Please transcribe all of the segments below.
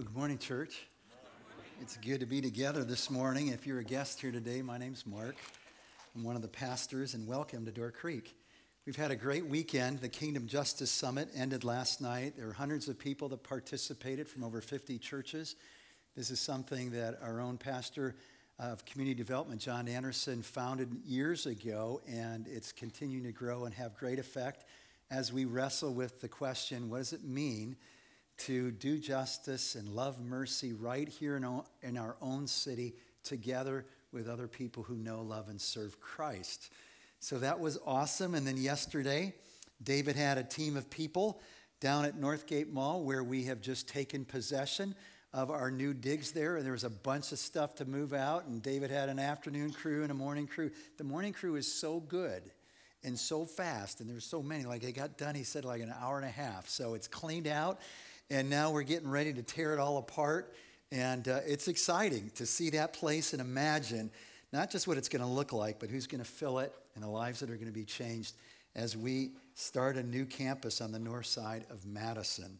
Well, good morning, church. It's good to be together this morning. If you're a guest here today, my name's Mark. I'm one of the pastors, and welcome to Door Creek. We've had a great weekend. The Kingdom Justice Summit ended last night. There were hundreds of people that participated from over 50 churches. This is something that our own pastor of community development, John Anderson, founded years ago, and it's continuing to grow and have great effect as we wrestle with the question what does it mean to do justice and love mercy right here in our own city together with other people who know, love, and serve Christ? So that was awesome. And then yesterday, David had a team of people down at Northgate Mall where we have just taken possession of our new digs there. And there was a bunch of stuff to move out. And David had an afternoon crew and a morning crew. The morning crew is so good and so fast. And there's so many. Like it got done, he said, like an hour and a half. So it's cleaned out. And now we're getting ready to tear it all apart. And uh, it's exciting to see that place and imagine not just what it's going to look like, but who's going to fill it and the lives that are going to be changed as we start a new campus on the north side of Madison.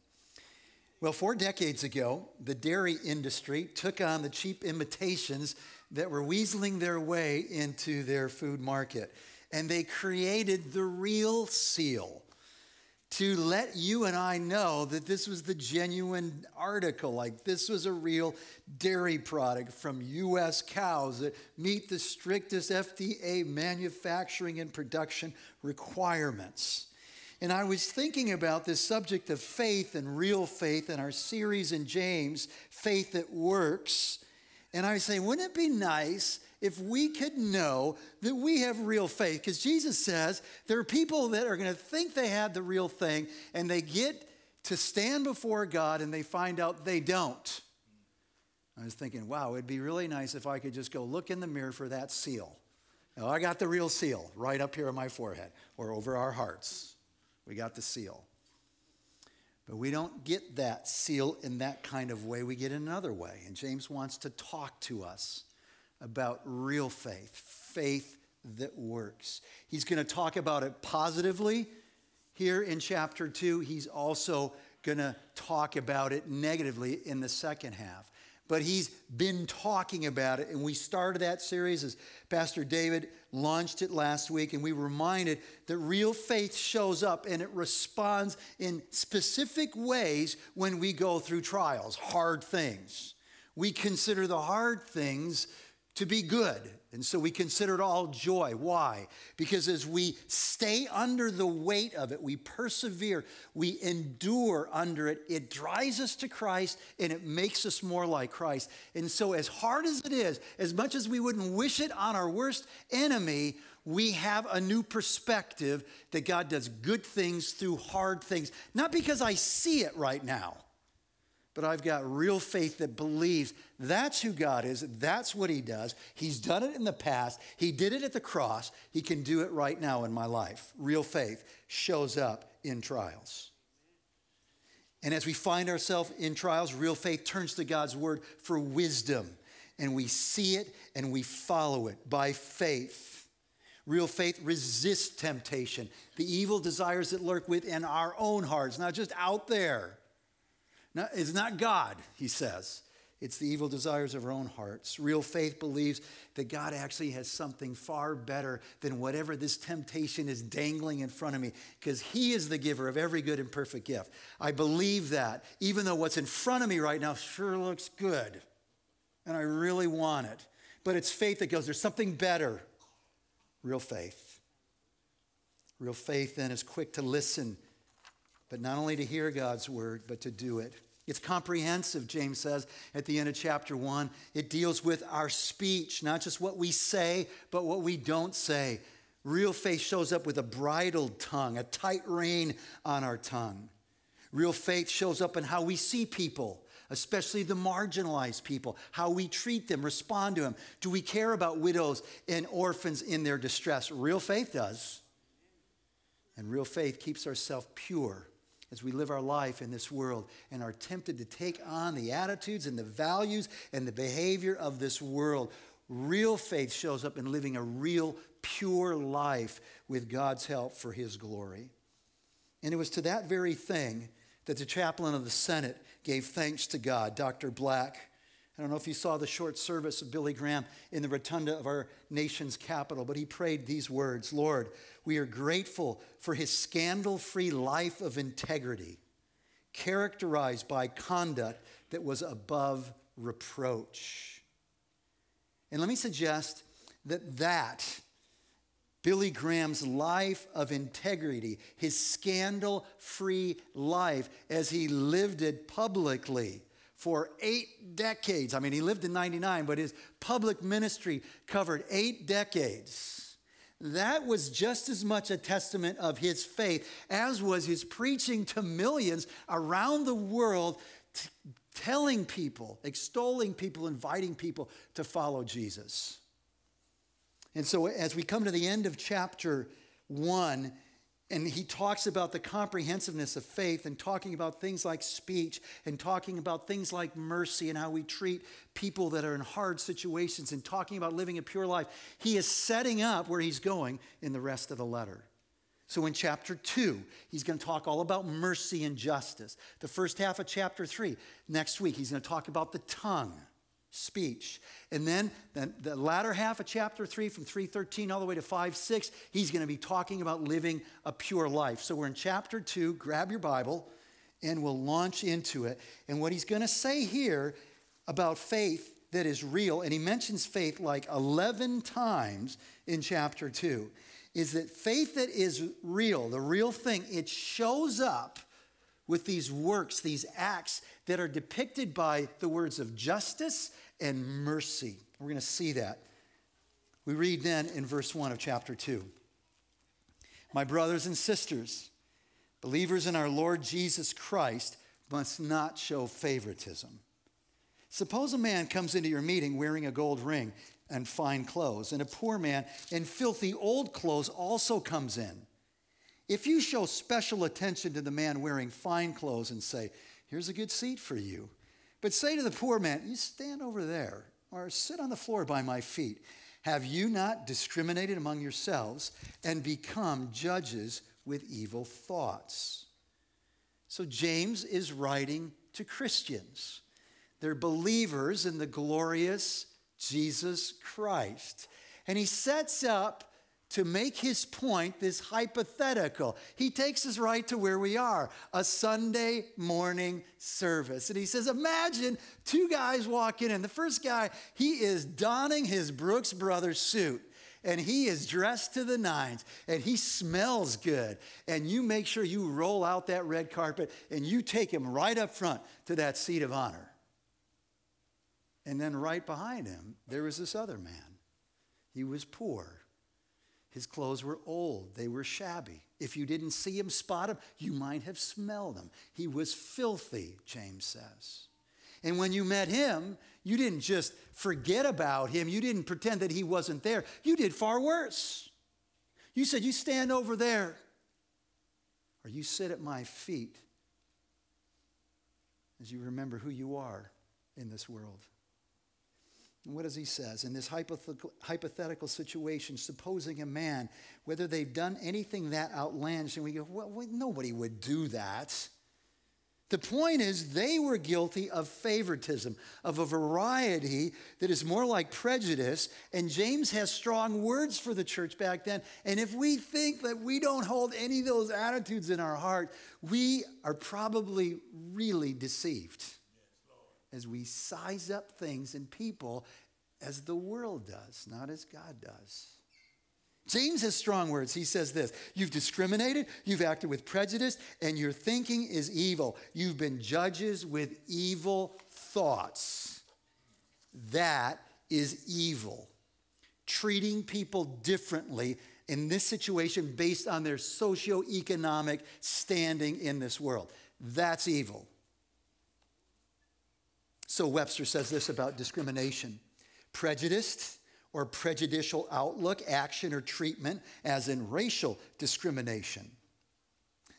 Well, four decades ago, the dairy industry took on the cheap imitations that were weaseling their way into their food market. And they created the real seal to let you and I know that this was the genuine article, like this was a real dairy product from US cows that meet the strictest FDA manufacturing and production requirements. And I was thinking about this subject of faith and real faith in our series in James, Faith That Works. And I was saying, wouldn't it be nice if we could know that we have real faith? Because Jesus says there are people that are going to think they had the real thing and they get to stand before God and they find out they don't. I was thinking, wow, it'd be really nice if I could just go look in the mirror for that seal. Now, I got the real seal right up here on my forehead or over our hearts. We got the seal. But we don't get that seal in that kind of way. We get it another way. And James wants to talk to us about real faith, faith that works. He's going to talk about it positively here in chapter 2. He's also going to talk about it negatively in the second half but he's been talking about it. And we started that series as Pastor David launched it last week, and we reminded that real faith shows up and it responds in specific ways when we go through trials, hard things. We consider the hard things to be good. And so we consider it all joy. Why? Because as we stay under the weight of it, we persevere, we endure under it, it drives us to Christ and it makes us more like Christ. And so, as hard as it is, as much as we wouldn't wish it on our worst enemy, we have a new perspective that God does good things through hard things. Not because I see it right now but I've got real faith that believes that's who God is, that's what He does. He's done it in the past, He did it at the cross, He can do it right now in my life. Real faith shows up in trials. And as we find ourselves in trials, real faith turns to God's word for wisdom. And we see it and we follow it by faith. Real faith resists temptation, the evil desires that lurk within our own hearts, not just out there. It's not God, he says. It's the evil desires of our own hearts. Real faith believes that God actually has something far better than whatever this temptation is dangling in front of me, because He is the giver of every good and perfect gift. I believe that, even though what's in front of me right now sure looks good, and I really want it. But it's faith that goes, there's something better. Real faith. Real faith then is quick to listen but not only to hear God's word, but to do it. It's comprehensive, James says at the end of chapter one. It deals with our speech, not just what we say, but what we don't say. Real faith shows up with a bridled tongue, a tight rein on our tongue. Real faith shows up in how we see people, especially the marginalized people, how we treat them, respond to them. Do we care about widows and orphans in their distress? Real faith does. And real faith keeps ourselves pure as we live our life in this world and are tempted to take on the attitudes and the values and the behavior of this world. Real faith shows up in living a real, pure life with God's help for His glory. And it was to that very thing that the chaplain of the Senate gave thanks to God, Dr. Black. I don't know if you saw the short service of Billy Graham in the rotunda of our nation's capital, but he prayed these words Lord, we are grateful for his scandal free life of integrity, characterized by conduct that was above reproach. And let me suggest that that Billy Graham's life of integrity, his scandal free life as he lived it publicly for eight decades. I mean, he lived in 99, but his public ministry covered eight decades. That was just as much a testament of his faith as was his preaching to millions around the world, t- telling people, extolling people, inviting people to follow Jesus. And so, as we come to the end of chapter one, and he talks about the comprehensiveness of faith and talking about things like speech and talking about things like mercy and how we treat people that are in hard situations and talking about living a pure life. He is setting up where he's going in the rest of the letter. So, in chapter two, he's going to talk all about mercy and justice. The first half of chapter three, next week, he's going to talk about the tongue speech. And then the, the latter half of chapter 3, from 313 all the way to 5 6, he's going to be talking about living a pure life. So we're in chapter 2. Grab your Bible and we'll launch into it. And what he's going to say here about faith that is real, and he mentions faith like 11 times in chapter 2, is that faith that is real, the real thing, it shows up with these works, these acts that are depicted by the words of justice and mercy. We're going to see that. We read then in verse 1 of chapter 2 My brothers and sisters, believers in our Lord Jesus Christ must not show favoritism. Suppose a man comes into your meeting wearing a gold ring and fine clothes, and a poor man in filthy old clothes also comes in. If you show special attention to the man wearing fine clothes and say, Here's a good seat for you, but say to the poor man, You stand over there, or sit on the floor by my feet, have you not discriminated among yourselves and become judges with evil thoughts? So James is writing to Christians. They're believers in the glorious Jesus Christ. And he sets up to make his point this hypothetical. He takes us right to where we are a Sunday morning service. And he says, Imagine two guys walk in, and the first guy, he is donning his Brooks Brothers suit. And he is dressed to the nines and he smells good. And you make sure you roll out that red carpet and you take him right up front to that seat of honor. And then right behind him, there was this other man. He was poor his clothes were old, they were shabby. If you didn't see him, spot him, you might have smelled him. He was filthy, James says. And when you met him, you didn't just forget about him, you didn't pretend that he wasn't there. You did far worse. You said, You stand over there, or you sit at my feet as you remember who you are in this world. And what does he says? In this hypothetical, hypothetical situation, supposing a man, whether they've done anything that outlandish, and we go, well, nobody would do that. The point is, they were guilty of favoritism, of a variety that is more like prejudice. And James has strong words for the church back then. And if we think that we don't hold any of those attitudes in our heart, we are probably really deceived as we size up things and people as the world does, not as God does. James has strong words. He says this You've discriminated, you've acted with prejudice, and your thinking is evil. You've been judges with evil thoughts. That is evil. Treating people differently in this situation based on their socioeconomic standing in this world. That's evil. So Webster says this about discrimination prejudiced or prejudicial outlook, action, or treatment, as in racial discrimination.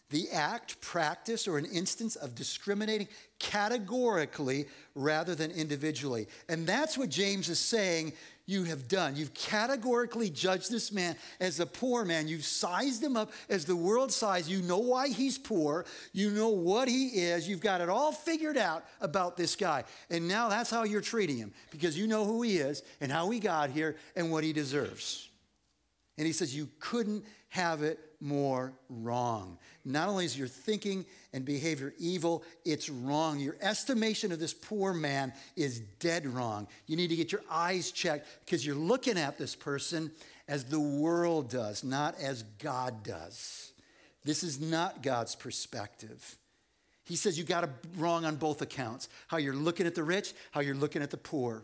The act, practice, or an instance of discriminating categorically rather than individually. And that's what James is saying. You have done. You've categorically judged this man as a poor man. You've sized him up as the world size. You know why he's poor. You know what he is. You've got it all figured out about this guy. And now that's how you're treating him because you know who he is and how he got here and what he deserves. And he says, You couldn't have it more wrong. Not only is your thinking and behavior evil, it's wrong. Your estimation of this poor man is dead wrong. You need to get your eyes checked because you're looking at this person as the world does, not as God does. This is not God's perspective. He says you got it wrong on both accounts how you're looking at the rich, how you're looking at the poor.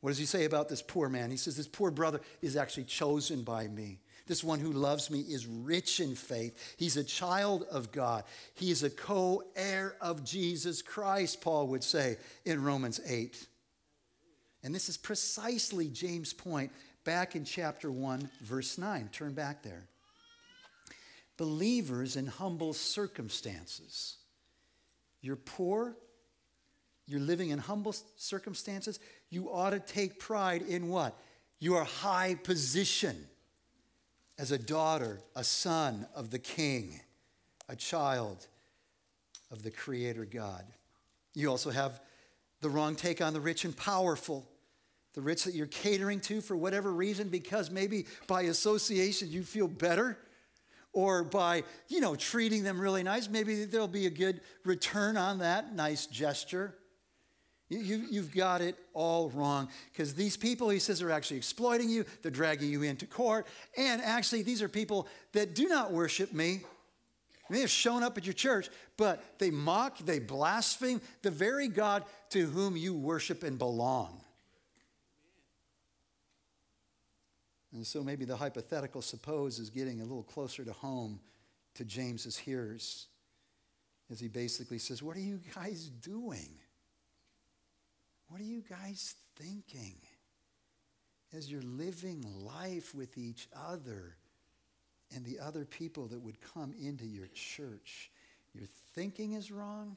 What does he say about this poor man? He says, This poor brother is actually chosen by me. This one who loves me is rich in faith. He's a child of God. He is a co heir of Jesus Christ, Paul would say in Romans 8. And this is precisely James' point back in chapter 1, verse 9. Turn back there. Believers in humble circumstances. You're poor, you're living in humble circumstances, you ought to take pride in what? Your high position as a daughter, a son of the king, a child of the creator God. You also have the wrong take on the rich and powerful. The rich that you're catering to for whatever reason, because maybe by association you feel better, or by, you know, treating them really nice. Maybe there'll be a good return on that nice gesture. You, you've got it all wrong because these people, he says, are actually exploiting you. They're dragging you into court. And actually, these are people that do not worship me. They have shown up at your church, but they mock, they blaspheme the very God to whom you worship and belong. And so maybe the hypothetical suppose is getting a little closer to home to James's hearers as he basically says, What are you guys doing? What are you guys thinking as you're living life with each other and the other people that would come into your church? Your thinking is wrong.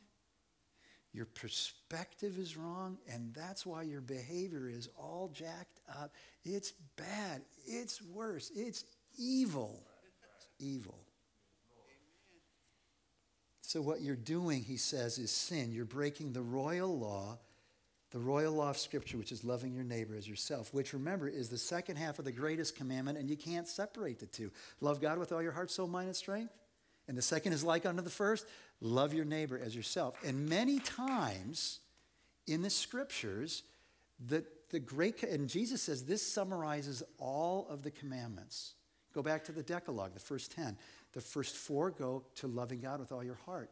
Your perspective is wrong, and that's why your behavior is all jacked up. It's bad. It's worse. It's evil. It's evil. So, what you're doing, he says, is sin. You're breaking the royal law the royal law of Scripture, which is loving your neighbor as yourself, which remember is the second half of the greatest commandment, and you can't separate the two. Love God with all your heart, soul, mind, and strength. And the second is like unto the first love your neighbor as yourself. And many times in the scriptures, the, the great, and Jesus says this summarizes all of the commandments. Go back to the Decalogue, the first 10. The first four go to loving God with all your heart.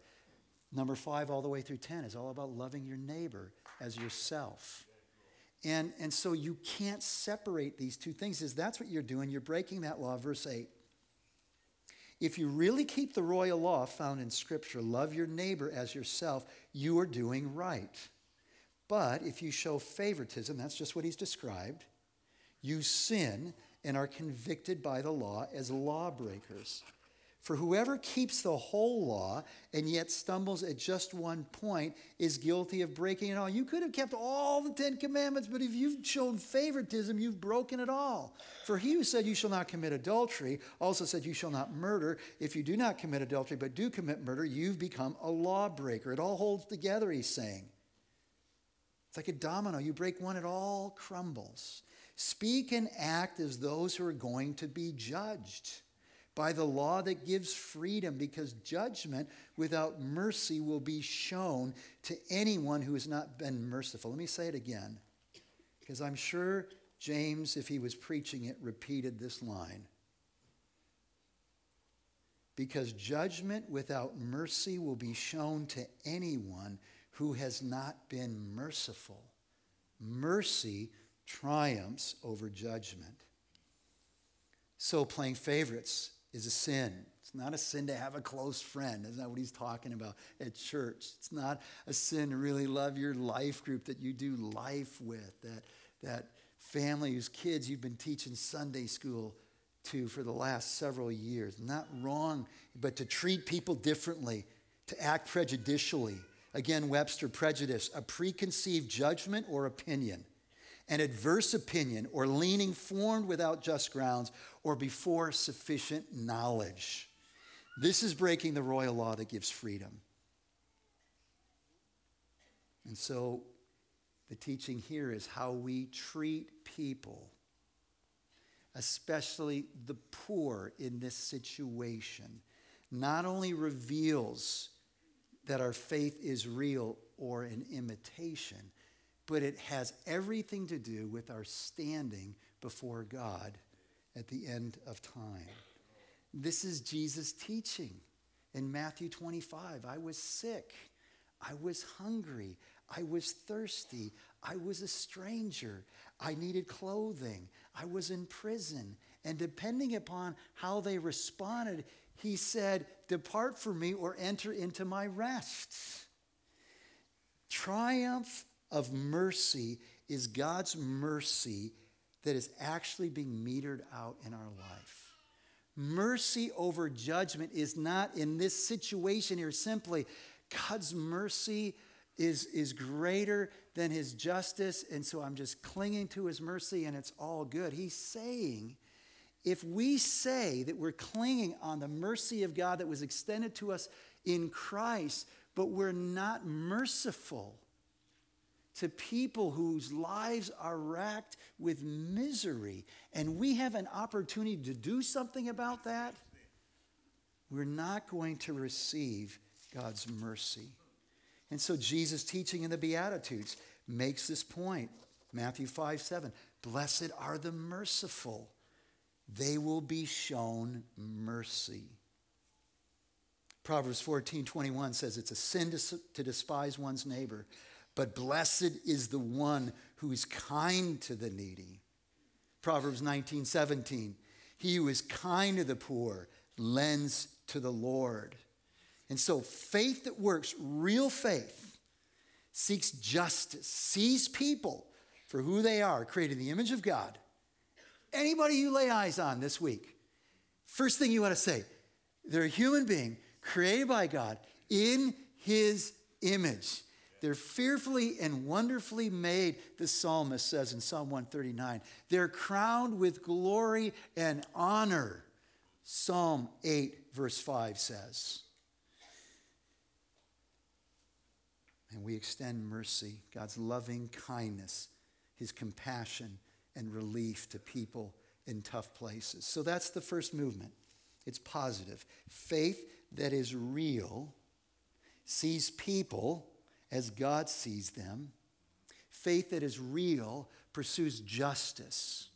Number five, all the way through 10, is all about loving your neighbor as yourself. And, and so you can't separate these two things, is that's what you're doing. You're breaking that law. Verse 8. If you really keep the royal law found in Scripture, love your neighbor as yourself, you are doing right. But if you show favoritism, that's just what he's described, you sin and are convicted by the law as lawbreakers. For whoever keeps the whole law and yet stumbles at just one point is guilty of breaking it all. You could have kept all the Ten Commandments, but if you've shown favoritism, you've broken it all. For he who said, You shall not commit adultery, also said, You shall not murder. If you do not commit adultery, but do commit murder, you've become a lawbreaker. It all holds together, he's saying. It's like a domino. You break one, it all crumbles. Speak and act as those who are going to be judged by the law that gives freedom, because judgment without mercy will be shown to anyone who has not been merciful. Let me say it again, because I'm sure James, if he was preaching it, repeated this line. Because judgment without mercy will be shown to anyone who has not been merciful. Mercy triumphs over judgment. So, playing favorites is a sin. It's not a sin to have a close friend. That's not what he's talking about at church. It's not a sin to really love your life group that you do life with, that, that family whose kids you've been teaching Sunday school to for the last several years. Not wrong, but to treat people differently, to act prejudicially. Again, Webster, prejudice, a preconceived judgment or opinion an adverse opinion, or leaning formed without just grounds, or before sufficient knowledge. This is breaking the royal law that gives freedom. And so the teaching here is how we treat people, especially the poor in this situation, not only reveals that our faith is real or an imitation, but it has everything to do with our standing before God at the end of time. This is Jesus' teaching in Matthew 25. I was sick. I was hungry. I was thirsty. I was a stranger. I needed clothing. I was in prison. And depending upon how they responded, he said, Depart from me or enter into my rest. Triumph of mercy is God's mercy that is actually being metered out in our life. Mercy over judgment is not in this situation here simply. God's mercy is, is greater than his justice, and so I'm just clinging to his mercy and it's all good. He's saying, if we say that we're clinging on the mercy of God that was extended to us in Christ, but we're not merciful to people whose lives are racked with misery, and we have an opportunity to do something about that, we're not going to receive God's mercy. And so Jesus' teaching in the Beatitudes makes this point. Matthew 5 7. Blessed are the merciful, they will be shown mercy. Proverbs 14 21 says it's a sin to, to despise one's neighbor, but blessed is the one who is kind to the needy. Proverbs 19 17. He who is kind to the poor lends to the Lord. And so faith that works, real faith, seeks justice, sees people for who they are, created in the image of God. Anybody you lay eyes on this week, first thing you want to say, they're a human being created by God in his image. They're fearfully and wonderfully made, the psalmist says in Psalm 139. They're crowned with glory and honor, Psalm 8, verse 5 says. and we extend mercy, God's loving kindness, his compassion and relief to people in tough places. So that's the first movement. It's positive. Faith that is real sees people as God sees them. Faith that is real pursues justice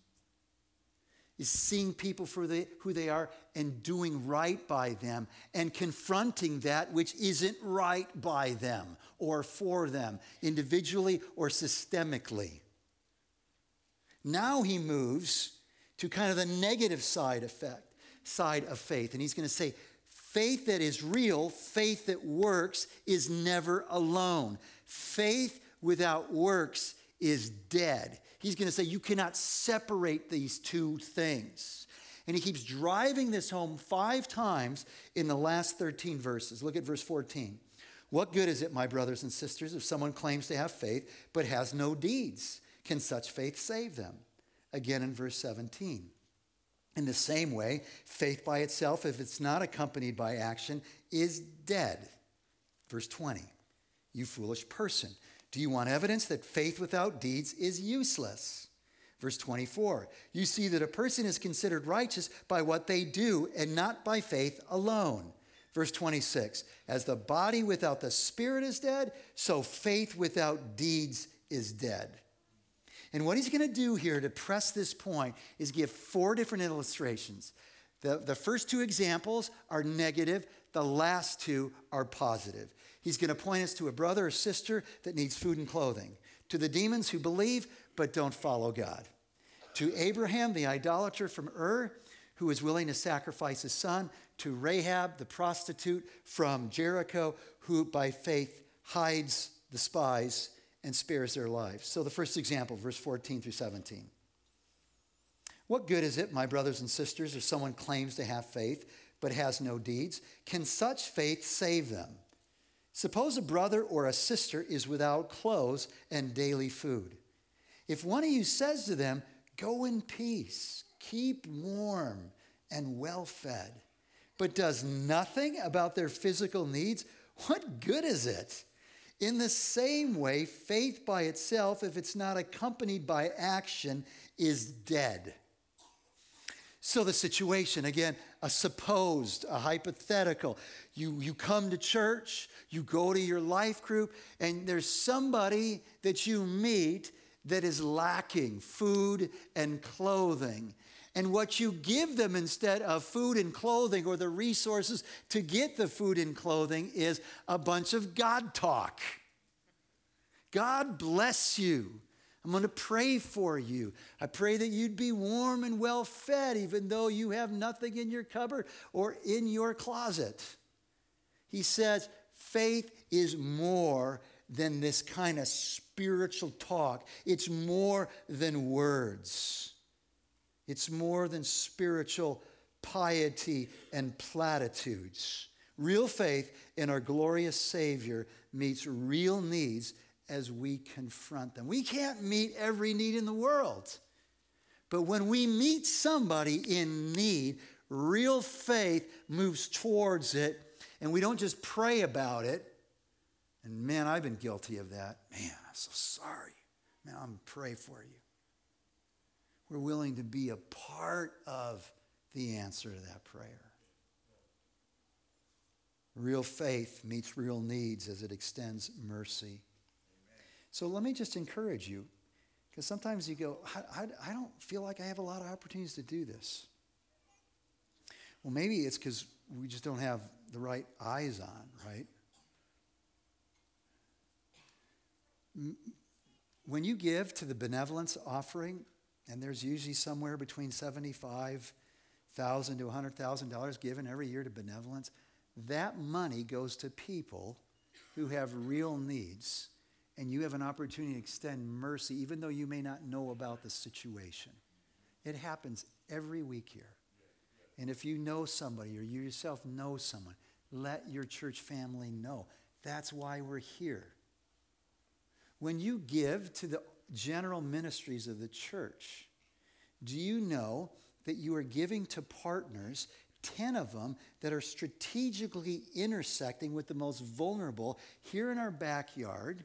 is seeing people for the, who they are and doing right by them and confronting that which isn't right by them or for them, individually or systemically. Now he moves to kind of the negative side effect, side of faith, and he's going to say, faith that is real, faith that works, is never alone. Faith without works is dead. He's going to say you cannot separate these two things. And he keeps driving this home five times in the last 13 verses. Look at verse 14. What good is it, my brothers and sisters, if someone claims to have faith but has no deeds? Can such faith save them? Again in verse 17. In the same way, faith by itself, if it's not accompanied by action, is dead. Verse 20. You foolish person. Do you want evidence that faith without deeds is useless? Verse 24, you see that a person is considered righteous by what they do and not by faith alone. Verse 26, as the body without the spirit is dead, so faith without deeds is dead. And what he's going to do here to press this point is give four different illustrations. The, the first two examples are negative, the last two are positive. He's going to point us to a brother or sister that needs food and clothing, to the demons who believe but don't follow God, to Abraham, the idolater from Ur, who is willing to sacrifice his son, to Rahab, the prostitute from Jericho, who by faith hides the spies and spares their lives. So the first example, verse 14 through 17. What good is it, my brothers and sisters, if someone claims to have faith but has no deeds? Can such faith save them? Suppose a brother or a sister is without clothes and daily food. If one of you says to them, Go in peace, keep warm and well fed, but does nothing about their physical needs, what good is it? In the same way, faith by itself, if it's not accompanied by action, is dead. So, the situation again, a supposed, a hypothetical. You, you come to church, you go to your life group, and there's somebody that you meet that is lacking food and clothing. And what you give them instead of food and clothing or the resources to get the food and clothing is a bunch of God talk. God bless you. I'm going to pray for you. I pray that you'd be warm and well fed, even though you have nothing in your cupboard or in your closet. He says, faith is more than this kind of spiritual talk, it's more than words, it's more than spiritual piety and platitudes. Real faith in our glorious Savior meets real needs as we confront them. We can't meet every need in the world. But when we meet somebody in need, real faith moves towards it, and we don't just pray about it. And man, I've been guilty of that. Man, I'm so sorry. Man, I'm pray for you. We're willing to be a part of the answer to that prayer. Real faith meets real needs as it extends mercy. So let me just encourage you, because sometimes you go, I, I, I, don't feel like I have a lot of opportunities to do this. Well, maybe it's because we just don't have the right eyes on, right? When you give to the benevolence offering, and there's usually somewhere between 75,000 to hundred thousand dollars given every year to benevolence, that money goes to people who have real needs and you have an opportunity to extend mercy, even though you may not know about the situation. It happens every week here. And if you know somebody or you yourself know someone, let your church family know. That's why we're here. When you give to the general ministries of the church, do you know that you are giving to partners, 10 of them, that are strategically intersecting with the most vulnerable here in our backyard?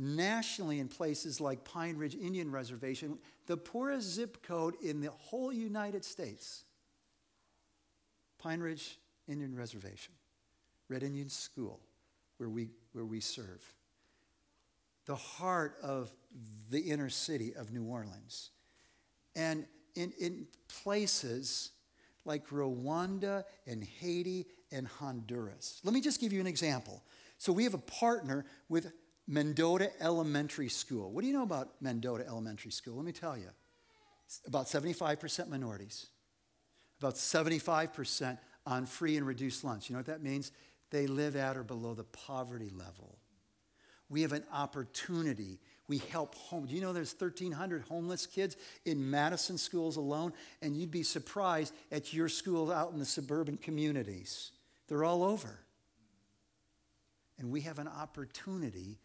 nationally in places like Pine Ridge Indian Reservation, the poorest zip code in the whole United States. Pine Ridge Indian Reservation, Red Indian School, where we, where we serve. The heart of the inner city of New Orleans. And in, in places like Rwanda and Haiti and Honduras. Let me just give you an example. So we have a partner with Mendota Elementary School. What do you know about Mendota Elementary School? Let me tell you. about 75% minorities, about 75% on free and reduced lunch. You know what that means? They live at or below the poverty level. We have an opportunity. We help home. Do you know there's 1,300 homeless kids in Madison schools alone? And you'd be surprised at your schools out in the suburban communities. They're all over. And we have an opportunity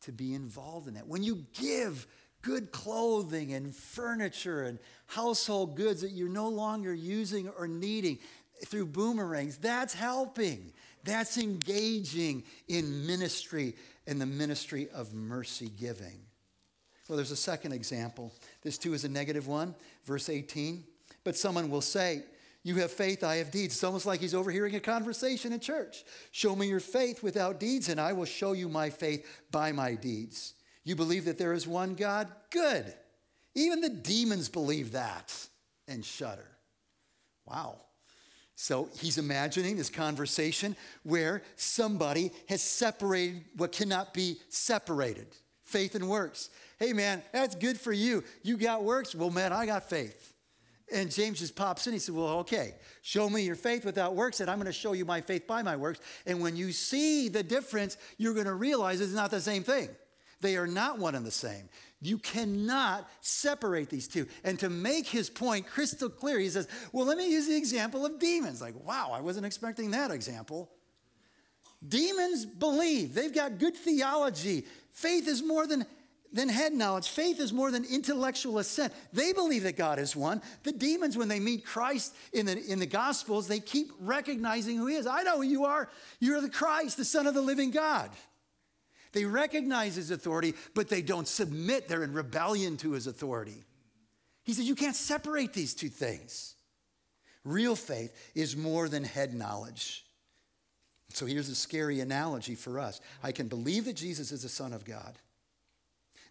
to be involved in that. When you give good clothing and furniture and household goods that you're no longer using or needing through boomerangs, that's helping. That's engaging in ministry and the ministry of mercy giving. Well, there's a second example. This too is a negative one. Verse 18. But someone will say, you have faith, I have deeds. It's almost like he's overhearing a conversation in church. Show me your faith without deeds, and I will show you my faith by my deeds. You believe that there is one God? Good. Even the demons believe that and shudder. Wow. So he's imagining this conversation where somebody has separated what cannot be separated faith and works. Hey, man, that's good for you. You got works? Well, man, I got faith. And James just pops in. He said, Well, okay, show me your faith without works, and I'm going to show you my faith by my works. And when you see the difference, you're going to realize it's not the same thing. They are not one and the same. You cannot separate these two. And to make his point crystal clear, he says, Well, let me use the example of demons. Like, wow, I wasn't expecting that example. Demons believe, they've got good theology. Faith is more than than head knowledge. Faith is more than intellectual assent. They believe that God is one. The demons, when they meet Christ in the, in the Gospels, they keep recognizing who He is. I know who you are. You're the Christ, the Son of the living God. They recognize His authority, but they don't submit. They're in rebellion to His authority. He says, You can't separate these two things. Real faith is more than head knowledge. So here's a scary analogy for us I can believe that Jesus is the Son of God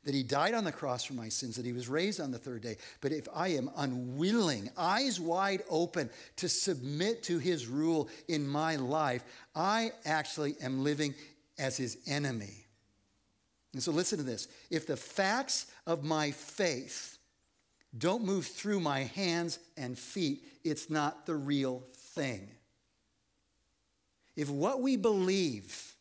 that he died on the cross for my sins, that he was raised on the third day. But if I am unwilling, eyes wide open to submit to his rule in my life, I actually am living as his enemy. And so listen to this. If the facts of my faith don't move through my hands and feet, it's not the real thing. If what we believe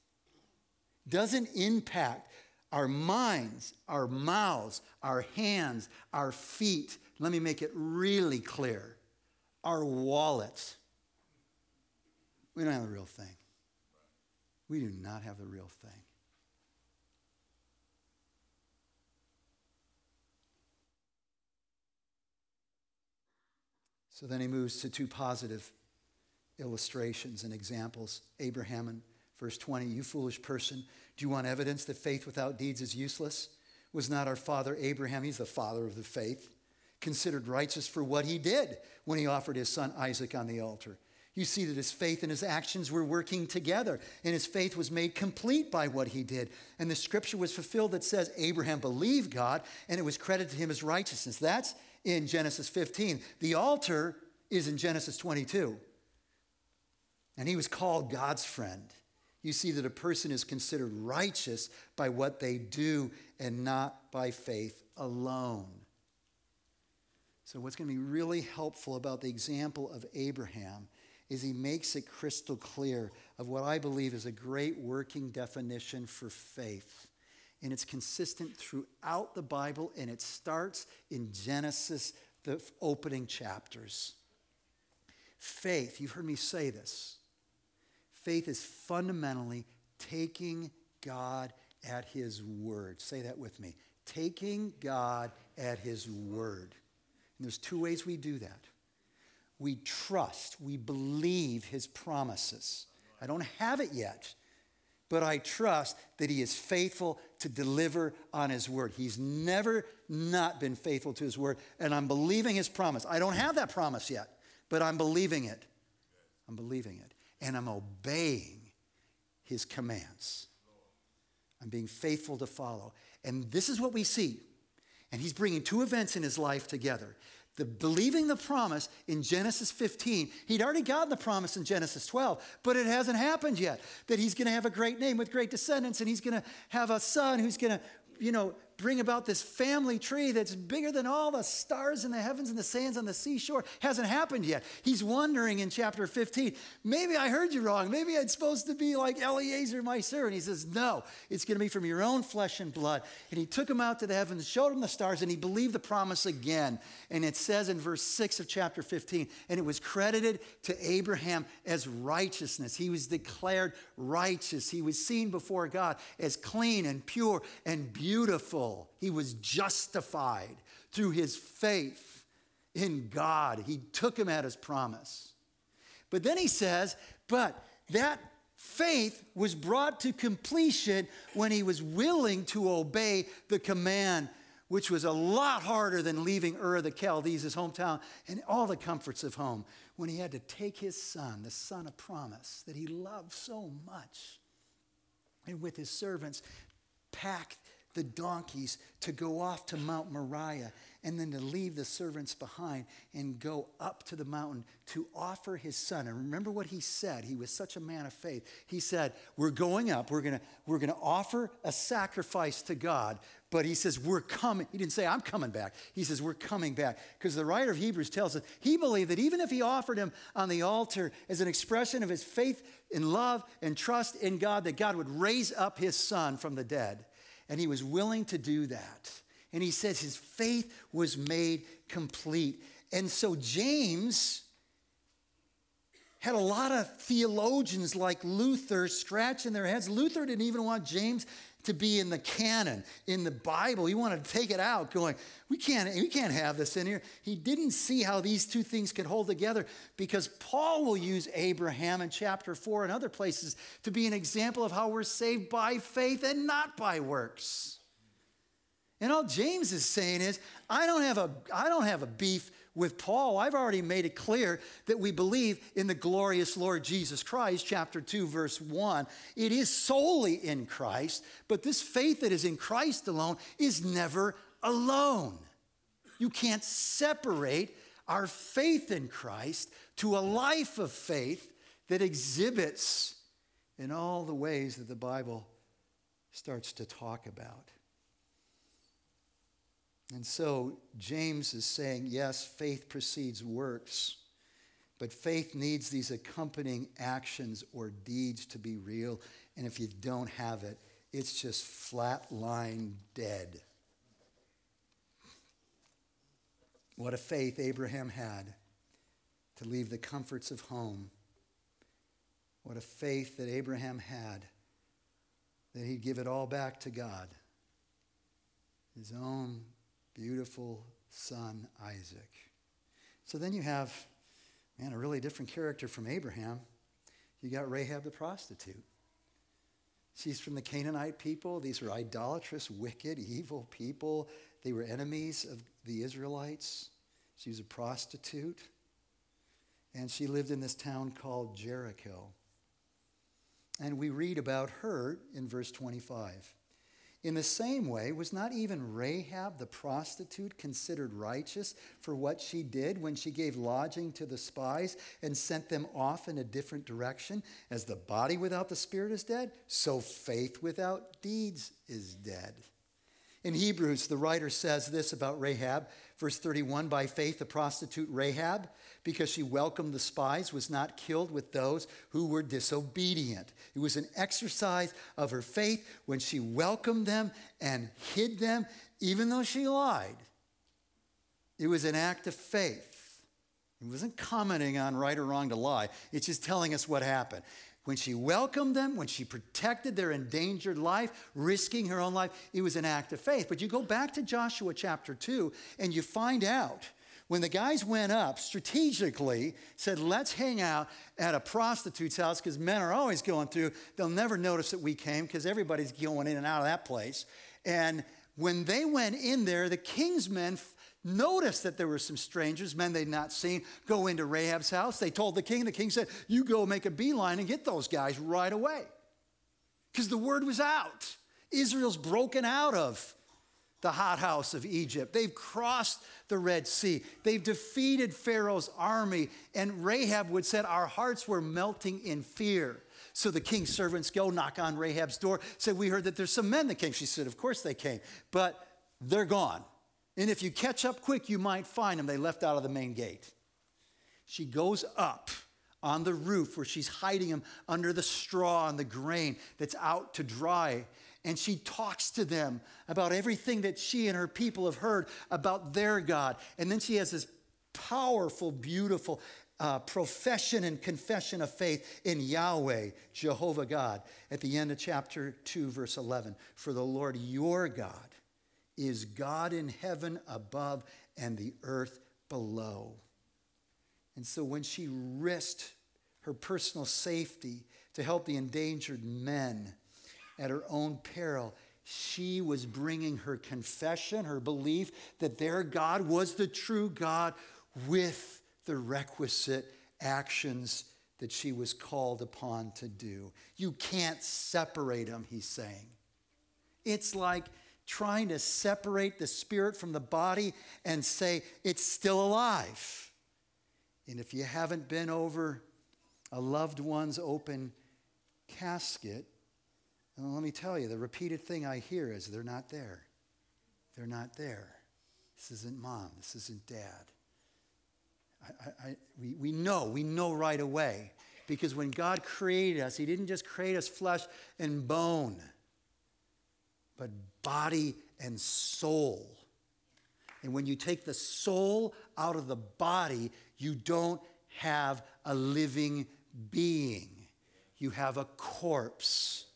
doesn't impact our minds, our mouths, our hands, our feet. Let me make it really clear. Our wallets. We don't have the real thing. We do not have the real thing. So then he moves to two positive illustrations and examples Abraham and verse 20. You foolish person, do you want evidence that faith without deeds is useless? Was not our father Abraham, he's the father of the faith, considered righteous for what he did when he offered his son Isaac on the altar? You see that his faith and his actions were working together, and his faith was made complete by what he did. And the scripture was fulfilled that says Abraham believed God, and it was credited to him as righteousness. That's in Genesis 15. The altar is in Genesis 22. And he was called God's friend you see that a person is considered righteous by what they do and not by faith alone. So, what's going to be really helpful about the example of Abraham is he makes it crystal clear of what I believe is a great working definition for faith. And it's consistent throughout the Bible, and it starts in Genesis, the opening chapters. Faith, you've heard me say this Faith is fundamentally taking God at His word. Say that with me. Taking God at His word. And there's two ways we do that. We trust, we believe His promises. I don't have it yet, but I trust that He is faithful to deliver on His word. He's never not been faithful to His word, and I'm believing His promise. I don't have that promise yet, but I'm believing it. I'm believing it and I'm obeying his commands. I'm being faithful to follow. And this is what we see. And he's bringing two events in his life together. The believing the promise in Genesis 15, he'd already gotten the promise in Genesis 12, but it hasn't happened yet. That he's going to have a great name with great descendants, and he's going to have a son who's going to, you know, bring about this family tree that's bigger than all the stars in the heavens and the sands on the seashore. Hasn't happened yet. He's wondering in chapter 15, maybe I heard you wrong. Maybe it's supposed to be like Eliezer, my servant. He says, no, it's going to be from your own flesh and blood. And he took him out to the heavens, showed him the stars, and he believed the promise again. And it says in verse 6 of chapter 15, and it was credited to Abraham as righteousness. He was declared righteous. He was seen before God as clean and pure and beautiful. He was justified through his faith in God. He took him at his promise. But then he says, but that faith was brought to completion when he was willing to obey the command, which was a lot harder than leaving Ur the Chaldees, his hometown, and all the comforts of home, when he had to take his son, the son of promise that he loved so much, and with his servants, pack the donkeys to go off to Mount Moriah and then to leave the servants behind and go up to the mountain to offer his son. And remember what he said. He was such a man of faith. He said, We're going up, we're gonna, we're gonna offer a sacrifice to God. But he says, We're coming. He didn't say, I'm coming back. He says, We're coming back. Because the writer of Hebrews tells us he believed that even if he offered him on the altar as an expression of his faith and love and trust in God, that God would raise up his son from the dead. And he was willing to do that. And he says his faith was made complete. And so James had a lot of theologians like Luther scratching their heads. Luther didn't even want James to be in the canon, in the Bible. He wanted to take it out, going, we can't, we can't have this in here. He didn't see how these two things could hold together because Paul will use Abraham in chapter 4 and other places to be an example of how we're saved by faith and not by works. And all James is saying is, I don't have a, I don't have a beef with Paul, I've already made it clear that we believe in the glorious Lord Jesus Christ, chapter 2, verse 1. It is solely in Christ, but this faith that is in Christ alone is never alone. You can't separate our faith in Christ to a life of faith that exhibits in all the ways that the Bible starts to talk about. And so James is saying, yes, faith precedes works, but faith needs these accompanying actions or deeds to be real. And if you don't have it, it's just flatline dead. What a faith Abraham had to leave the comforts of home. What a faith that Abraham had that he'd give it all back to God. His own beautiful son Isaac. So then you have, man, a really different character from Abraham. You got Rahab the prostitute. She's from the Canaanite people. These were idolatrous, wicked, evil people. They were enemies of the Israelites. She was a prostitute. And she lived in this town called Jericho. And we read about her in verse 25. In the same way, was not even Rahab the prostitute considered righteous for what she did when she gave lodging to the spies and sent them off in a different direction? As the body without the spirit is dead, so faith without deeds is dead. In Hebrews, the writer says this about Rahab, verse 31 By faith, the prostitute Rahab, because she welcomed the spies, was not killed with those who were disobedient. It was an exercise of her faith when she welcomed them and hid them, even though she lied. It was an act of faith. It wasn't commenting on right or wrong to lie, it's just telling us what happened when she welcomed them, when she protected their endangered life, risking her own life, it was an act of faith. But you go back to Joshua chapter 2 and you find out when the guys went up strategically, said, let's hang out at a prostitute's house because men are always going through. They'll never notice that we came because everybody's going in and out of that place. And when they went in there, the king's men noticed that there were some strangers, men they'd not seen, go into Rahab's house. They told the king. The king said, You go make a beeline and get those guys right away. Because the word was out. Israel's broken out of the hothouse of Egypt. They've crossed the Red Sea. They've defeated Pharaoh's army. And Rahab would said, Our hearts were melting in fear. So the king's servants go knock on Rahab's door, say, We heard that there's some men that came. She said, Of course they came, but they're gone. And if you catch up quick, you might find them. They left out of the main gate. She goes up on the roof where she's hiding them under the straw and the grain that's out to dry. And she talks to them about everything that she and her people have heard about their God. And then she has this powerful, beautiful uh, profession and confession of faith in Yahweh, Jehovah God, at the end of chapter 2, verse 11. For the Lord your God is God in heaven above and the earth below. And so when she risked her personal safety to help the endangered men at her own peril, she was bringing her confession, her belief that their God was the true God with the requisite actions that she was called upon to do. You can't separate them, he's saying. It's like trying to separate the spirit from the body and say it's still alive. And if you haven't been over a loved one's open casket, well, let me tell you, the repeated thing I hear is they're not there. They're not there. This isn't mom. This isn't dad. I, I, we, we know, we know right away. Because when God created us, He didn't just create us flesh and bone but body and soul. And when you take the soul out of the body, you don't have a living being, you have a corpse.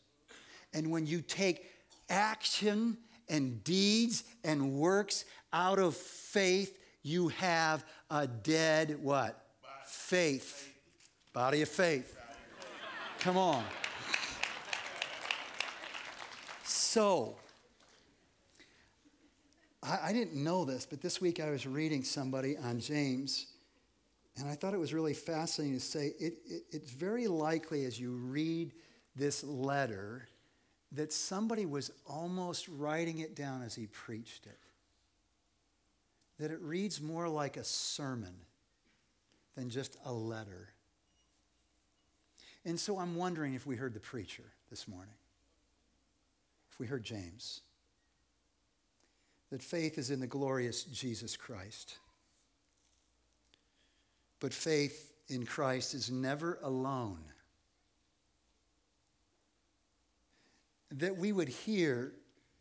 And when you take action and deeds and works out of faith, you have a dead what? Faith. Body of faith. Come on. So, I, I, didn't know this, but this week I was reading somebody on James, and I thought it was really fascinating to say it, it, it's very likely as you read this letter that somebody was almost writing it down as he preached it. That it reads more like a sermon than just a letter. And so I'm wondering if we heard the preacher this morning, we heard James, that faith is in the glorious Jesus Christ. But faith in Christ is never alone. that we would hear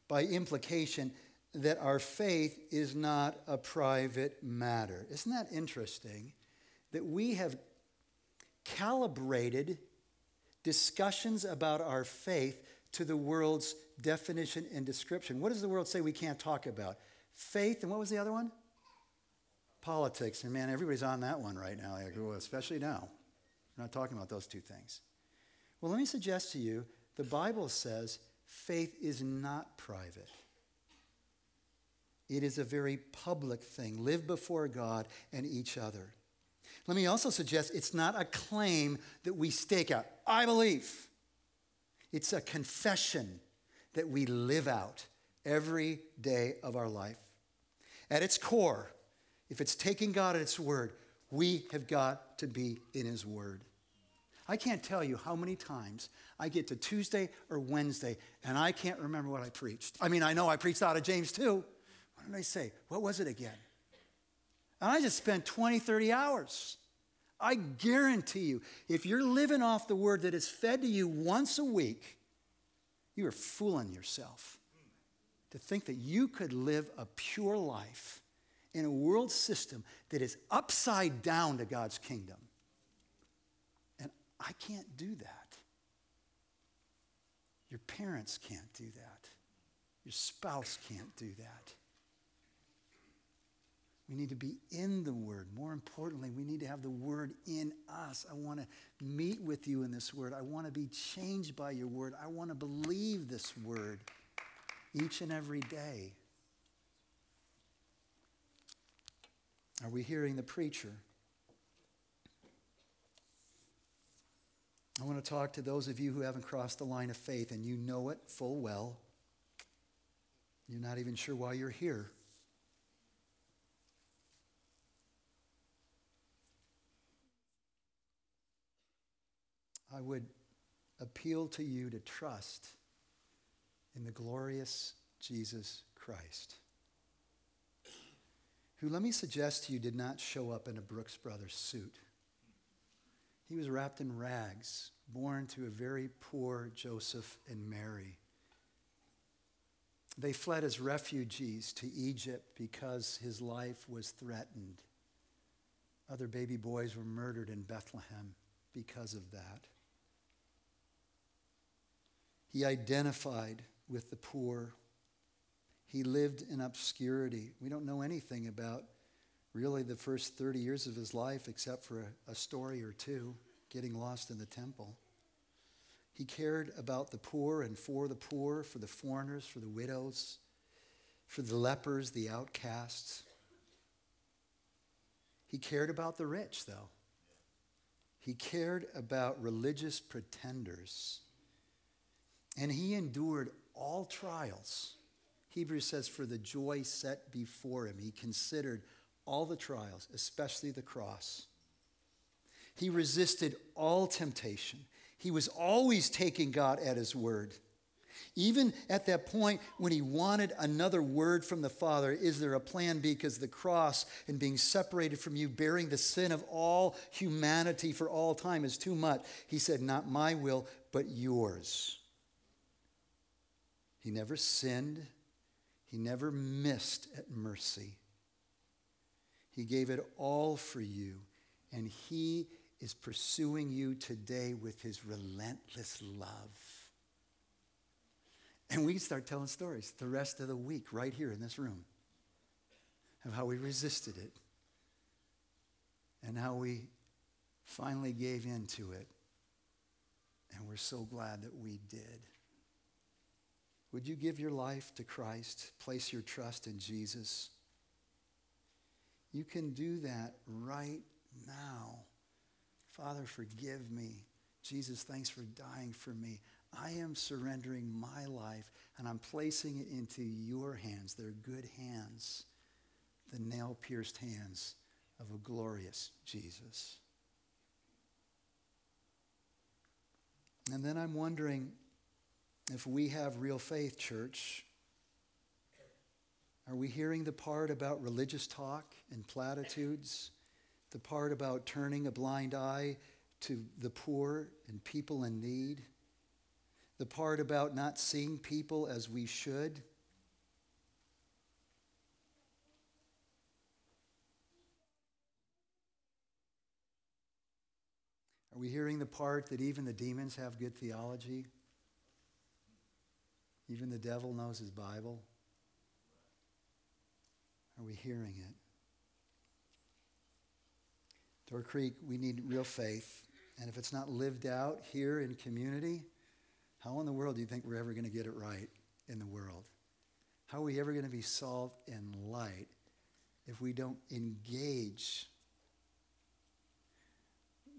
by implication that our faith is not a private matter. Isn't that interesting? That we have calibrated discussions about our faith to the world's definition and description. What does the world say we can't talk about? Faith, and what was the other one? Politics. And man, everybody's on that one right now, especially now. We're not talking about those two things. Well, let me suggest to you the Bible says faith is not private. It is a very public thing. Live before God and each other. Let me also suggest it's not a claim that we stake out. I believe. It's a confession that we live out every day of our life. At its core, if it's taking God at its word, we have got to be in his word. I can't tell you how many times I get to Tuesday or Wednesday and I can't remember what I preached. I mean, I know I preached out of James too. What did I say? What was it again? And I just spent 20, 30 hours. I guarantee you, if you're living off the word that is fed to you once a week, you are fooling yourself to think that you could live a pure life in a world system that is upside down to God's kingdom. And I can't do that. Your parents can't do that. Your spouse can't do that. We need to be in the Word. More importantly, we need to have the Word in us. I want to meet with you in this Word. I want to be changed by your Word. I want to believe this Word each and every day. Are we hearing the preacher? I want to talk to those of you who haven't crossed the line of faith and you know it full well. You're not even sure why you're here. I would appeal to you to trust in the glorious Jesus Christ, who, let me suggest to you, did not show up in a Brooks Brothers suit. He was wrapped in rags, born to a very poor Joseph and Mary. They fled as refugees to Egypt because his life was threatened. Other baby boys were murdered in Bethlehem because of that. He identified with the poor. He lived in obscurity. We don't know anything about really the first 30 years of his life, except for a, a story or two, getting lost in the temple. He cared about the poor and for the poor, for the foreigners, for the widows, for the lepers, the outcasts. He cared about the rich, though. He cared about religious pretenders. And he endured all trials. Hebrews says, for the joy set before him, he considered all the trials, especially the cross. He resisted all temptation. He was always taking God at his word. Even at that point when he wanted another word from the Father, is there a plan B? Because the cross and being separated from you, bearing the sin of all humanity for all time is too much. He said, Not my will, but yours. He never sinned, he never missed at mercy. He gave it all for you, and He is pursuing you today with His relentless love. And we start telling stories the rest of the week right here in this room of how we resisted it and how we finally gave in to it. And we're so glad that we did. Would you give your life to Christ? Place your trust in Jesus? You can do that right now. Father, forgive me. Jesus, thanks for dying for me. I am surrendering my life and I'm placing it into your hands. They're good hands, the nail pierced hands of a glorious Jesus. And then I'm wondering if we have real faith, church. Are we hearing the part about religious talk and platitudes? The part about turning a blind eye to the poor and people in need? The part about not seeing people as we should? Are we hearing the part that even the demons have good theology? Even the devil knows his Bible? Are we hearing it? Door Creek, we need real faith. And if it's not lived out here in community, how in the world do you think we're ever going to get it right in the world? How are we ever going to be salt and light if we don't engage?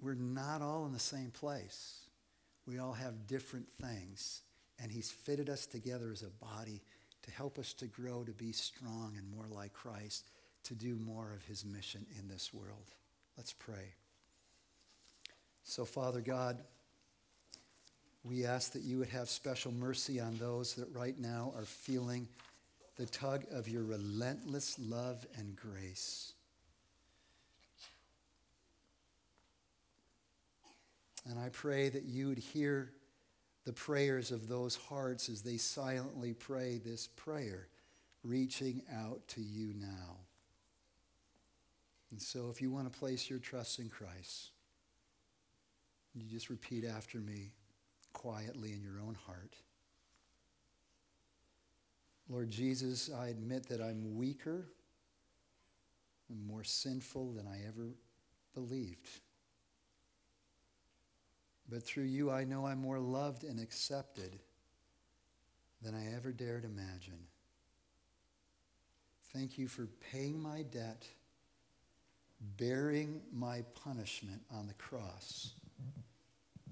We're not all in the same place. We all have different things. And He's fitted us together as a body to help us to grow, to be strong and more like Christ, to do more of His mission in this world. Let's pray. So, Father God, we ask that you would have special mercy on those that right now are feeling the tug of your relentless love and grace. And I pray that you would hear the prayers of those hearts as they silently pray this prayer, reaching out to you now. And so, if you want to place your trust in Christ, you just repeat after me quietly in your own heart. Lord Jesus, I admit that I'm weaker and more sinful than I ever believed. But through you, I know I'm more loved and accepted than I ever dared imagine. Thank you for paying my debt, bearing my punishment on the cross,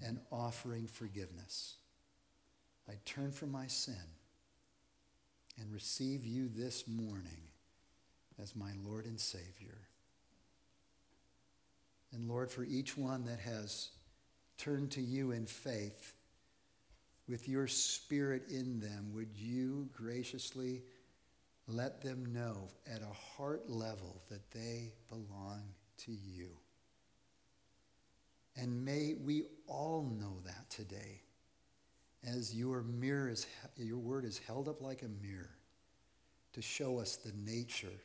and offering forgiveness. I turn from my sin and receive you this morning as my Lord and Savior. And Lord, for each one that has turn to you in faith with your spirit in them, would you graciously let them know at a heart level that they belong to you? And may we all know that today as your mirror is, your word is held up like a mirror to show us the nature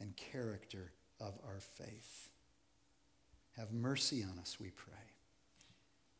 and character of our faith. Have mercy on us, we pray.